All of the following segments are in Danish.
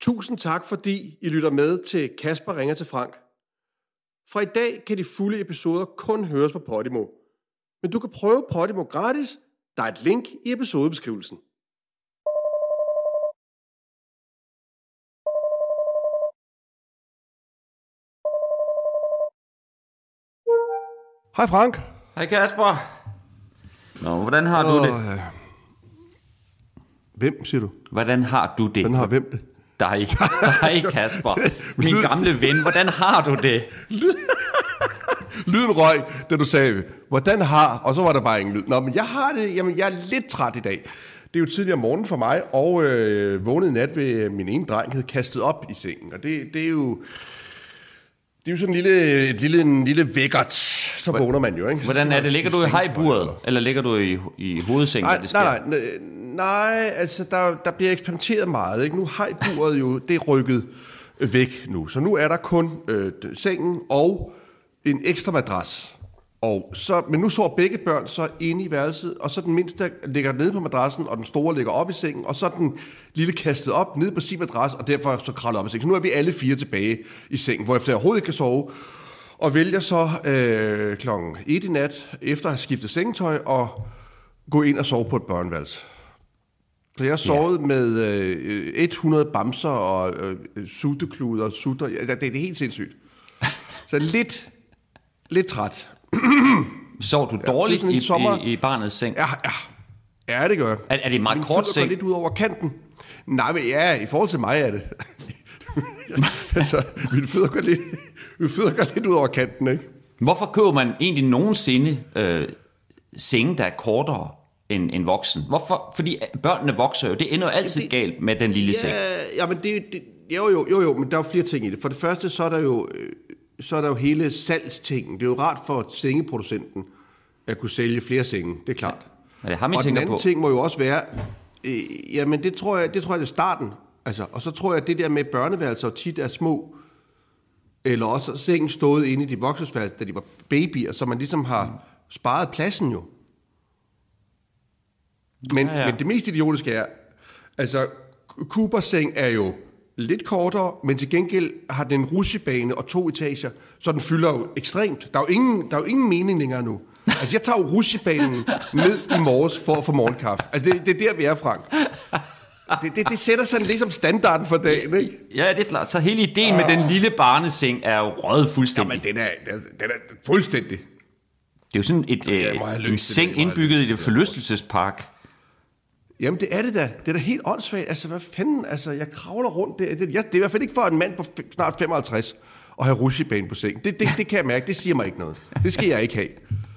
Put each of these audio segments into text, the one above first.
Tusind tak, fordi I lytter med til Kasper ringer til Frank. Fra i dag kan de fulde episoder kun høres på Podimo. Men du kan prøve Podimo gratis. Der er et link i episodebeskrivelsen. Hej Frank. Hej Kasper. Nå, hvordan har du det? Hvem, siger du? Hvordan har du det? Hvordan har hvem det? Dig. Dig, Kasper. Min gamle ven. Hvordan har du det? Lyden røg, da du sagde, hvordan har, og så var der bare ingen lyd. Nå, men jeg har det, jamen jeg er lidt træt i dag. Det er jo tidligere om morgenen for mig, og øh, vågnede nat ved øh, min ene dreng, havde kastet op i sengen. Og det, det er jo... Det er jo sådan en lille, et lille, en lille vækkert, så vågner man jo, ikke? Hvordan er det? Ligger du i hejburet? Eller ligger du i, i hovedsengen? Nej, det nej, nej, nej, altså der, der bliver eksperimenteret meget, ikke? Nu har buret jo, det er rykket øh, væk nu, så nu er der kun øh, sengen og en ekstra madras. Og så, men nu sover begge børn så inde i værelset, og så den mindste ligger nede på madrassen, og den store ligger op i sengen, og så den lille kastet op nede på sin madras, og derfor så kravler op i sengen. Så nu er vi alle fire tilbage i sengen, hvor efter jeg overhovedet ikke kan sove, og vælger så øh, klokken 1 i nat, efter at have skiftet sengetøj, og gå ind og sove på et børneværelse. Så jeg sovet ja. med øh, 100 bamser og øh, suttekluder og sutter. Ja, det, det er helt sindssygt. Så lidt, lidt træt. Sov du dårligt en i, sommer- i, i barnets seng? Ja, ja. ja det gør jeg. Er, er det en meget Min kort seng? lidt ud over kanten. Nej, men ja, i forhold til mig er det. altså, mine fødder går lidt, fødder går lidt ud over kanten, ikke? Hvorfor køber man egentlig nogensinde øh, senge, der er kortere end, end voksen? Hvorfor? Fordi øh, børnene vokser jo. Det ender jo altid det, galt med den lille seng. Ja, ja men det, det, jo, jo, jo, jo, men der er jo flere ting i det. For det første, så er der jo, øh, så er der jo hele salgstingen. Det er jo rart for sengeproducenten at kunne sælge flere senge, det er klart. Men det er ham, og den anden på. ting må jo også være, øh, jamen det tror jeg, det tror jeg, det er starten. Altså, og så tror jeg, at det der med børneværelser tit er små, eller også sengen stået inde i de voksnes værelse, da de var babyer, så man ligesom har sparet pladsen jo. Men, Ja, ja, men det mest idiotiske er, altså Coopers seng er jo lidt kortere, men til gengæld har den en rutsjebane og to etager, så den fylder jo ekstremt. Der er jo ingen, der er jo ingen mening længere nu. Altså jeg tager jo rutsjebanen ned i morges for at få morgenkaffe. Altså det, det er der, vi er, Frank. Det, det, det sætter sådan ligesom standarden for dagen, ikke? Ja, det er klart. Så hele ideen med den lille barneseng er jo røget fuldstændig. Jamen, den er, den er, den er fuldstændig. Det er jo sådan et, øh, en seng indbygget i det. forlystelsespark. Jamen, det er det da. Det er da helt åndssvagt. Altså, hvad fanden? Altså, jeg kravler rundt. Det, det, jeg, det er i hvert fald ikke for en mand på snart 55 at have rutsjebane på seng. Det, det, det kan jeg mærke. Det siger mig ikke noget. Det skal jeg ikke have.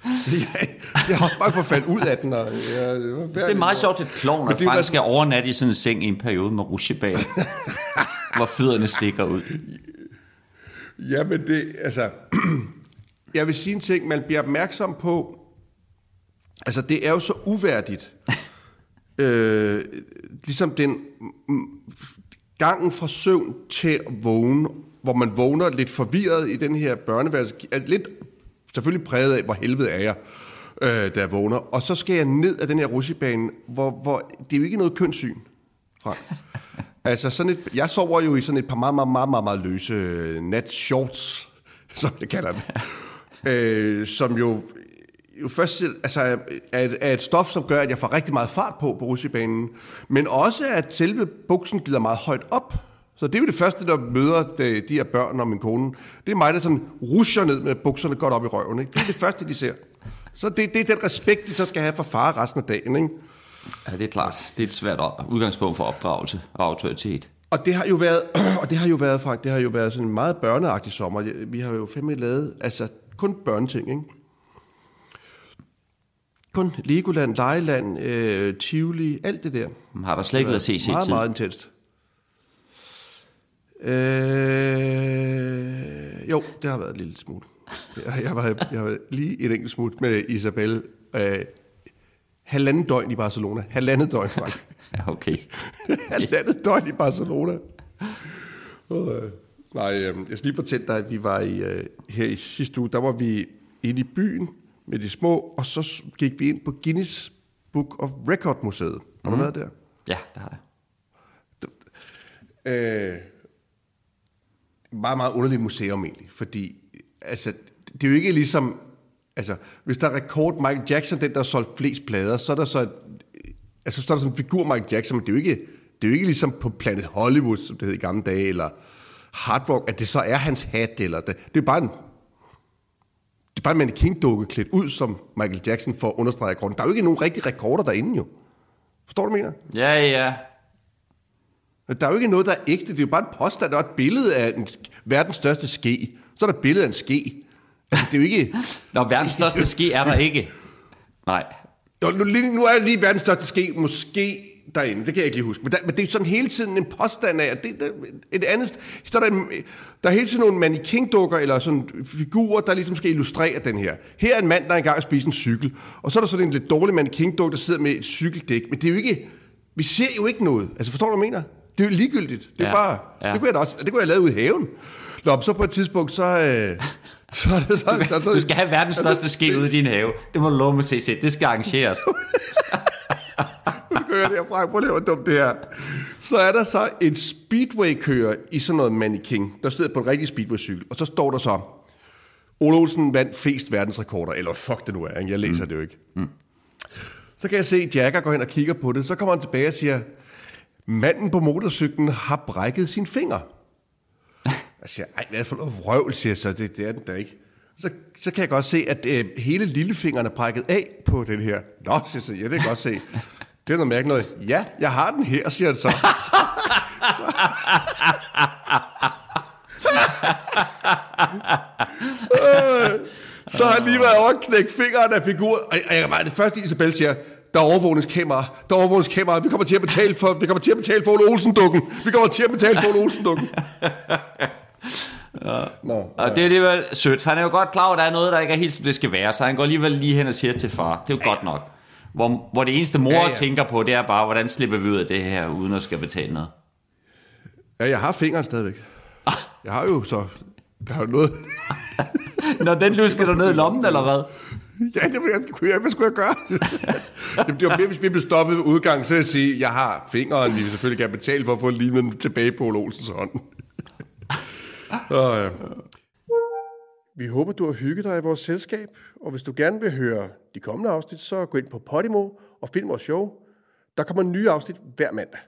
Jeg, jeg har bare for falde ud af den. Og, jeg, Det er meget sjovt, at kloven at det er Frank skal overnatte i sådan en seng i en periode med rutsjebane, hvor fødderne stikker ud. Ja, men det, altså... jeg vil sige en ting, man bliver opmærksom på... Altså, det er jo så uværdigt. øh, ligesom den gangen fra søvn til at vågne, hvor man vågner lidt forvirret i den her børneværelse, lidt selvfølgelig præget af, hvor helvede er jeg, øh, jeg vågner. Og så skal jeg ned af den her rutsjebane, hvor, hvor det er jo ikke noget kønssyn, Frank. Altså sådan et, jeg sover jo i sådan et par meget, meget, meget, meget, meget løse natshorts, som jeg kalder det. øh, som jo, jo først altså, er, et, er et stof, som gør, at jeg får rigtig meget fart på på rutsjebanen, men også at selve buksen glider meget højt op. Så det er jo det første, der møder de, de her børn og min kone. Det er mig, der sådan rusher ned med bukserne godt op i røven. Ikke? Det er det første, de ser. Så det, det er den respekt, de så skal have for far resten af dagen. Ikke? Ja, det er klart. Det er et svært udgangspunkt for opdragelse og autoritet. Og det har jo været, og det har jo været, Frank, det har jo været sådan en meget børneagtig sommer. Vi har jo fandme lavet, altså kun børneting, ikke? Kun Legoland, Lejeland, øh, Tivoli, alt det der. Har der slet ikke været CC Meget, meget intenst. Øh, jo, det har været en lille smule. Jeg, jeg, var, jeg var lige et enkelt smut med Isabel. Øh, halvandet døgn i Barcelona. Halvandet døgn, Frank. Ja, okay. halvandet døgn i Barcelona. Og, øh, nej, øh, jeg skal lige fortælle dig, at vi var i, øh, her i sidste uge, der var vi inde i byen med de små, og så gik vi ind på Guinness Book of Record Museet. Har du været der? Ja, det har jeg. Øh, meget, meget underligt museum egentlig, fordi altså, det er jo ikke ligesom, altså, hvis der er rekord Michael Jackson, den der har solgt flest plader, så er der så, et, altså, så er der sådan en figur Michael Jackson, men det er jo ikke, det er jo ikke ligesom på Planet Hollywood, som det hed i gamle dage, eller Hard Rock, at det så er hans hat, eller det, det er bare en det er bare en mannequin-dukke klædt ud som Michael Jackson for at understrege rekorden. Der er jo ikke nogen rigtige rekorder derinde jo. Forstår du, mener? Ja, ja. Der er jo ikke noget, der er ægte. Det er jo bare en påstand. Der er et billede af en, verdens største ske. Så er der et billede af en ske. Altså, det er jo ikke... Nå, verdens største ski er der ikke. Nej. Jo, nu, nu er lige verdens største ske måske derinde. Det kan jeg ikke lige huske. Men, der, men det er sådan hele tiden en påstand af, at det, det, et andet... Så er der, en, der er hele tiden nogle mannequin-dukker, eller sådan figurer, der ligesom skal illustrere den her. Her er en mand, der engang har spist en cykel. Og så er der sådan en lidt dårlig mannequin-dukke, der sidder med et cykeldæk. Men det er jo ikke... Vi ser jo ikke noget. Altså, forstår du, hvad jeg mener? Det er jo ligegyldigt. Det er Ja, bare... ja. Det kunne jeg da også... Det kunne jeg lave ude i haven. Nå, så på et tidspunkt, så... Øh, så er det så, så, så, Du skal have verdens største ske ude i din have. Det må du love med CC. Det skal arrangeres. Kan høre det herfra. Prøv lige hvor dumt det her. Så er der så en speedway-kører i sådan noget mannequin, der sidder på en rigtig speedway-cykel. Og så står der så, Ole Olsen vandt flest verdensrekorder. Eller fuck det nu er, ikke? jeg læser mm. det jo ikke. Mm. Så kan jeg se, at Jagger går hen og kigger på det. Så kommer han tilbage og siger, manden på motorcyklen har brækket sin finger. Jeg siger, ej, hvad er det for noget vrøvl, siger jeg så, det, det er den da ikke. Så, så kan jeg godt se, at øh, hele lillefingeren er brækket af på den her. Nå, siger jeg så, ja, det kan jeg godt se. Det er noget mærkeligt noget. Ja, jeg har den her, siger han så. Øh, så har han lige været over at knække fingeren af figuren. Og jeg, jeg, det første Isabel siger, der er overvågningskamera, der er overvågningskamera, vi kommer til at betale for, vi kommer til at betale for Ole Olsen-dukken. Vi kommer til at betale for Ole Olsen-dukken. Nå, Og det er alligevel sødt, for han er jo godt klar over, at der er noget, der ikke er helt, som det skal være, så han går alligevel lige hen og siger til far, det er jo godt nok. Hvor, hvor det eneste mor Ja, ja, ja. ja. tænker på, det er bare, hvordan slipper vi ud af det her, uden at skal betale noget. Ja, jeg har fingeren stadigvæk. Jeg har jo så... Jeg har jo noget... Når den lusker du ned i lommen, eller hvad? Ja, det kunne jeg, hvad skulle jeg gøre? Jamen, det var mere, hvis vi blev stoppet ved udgang, så jeg sige, jeg har fingeren, vi selvfølgelig gerne betale for at få limen tilbage på Ole Olsens hånd. ja. Vi håber, du har hygget dig i vores selskab, og hvis du gerne vil høre de kommende afsnit, så gå ind på Podimo og find vores show. Der kommer nye afsnit hver mandag.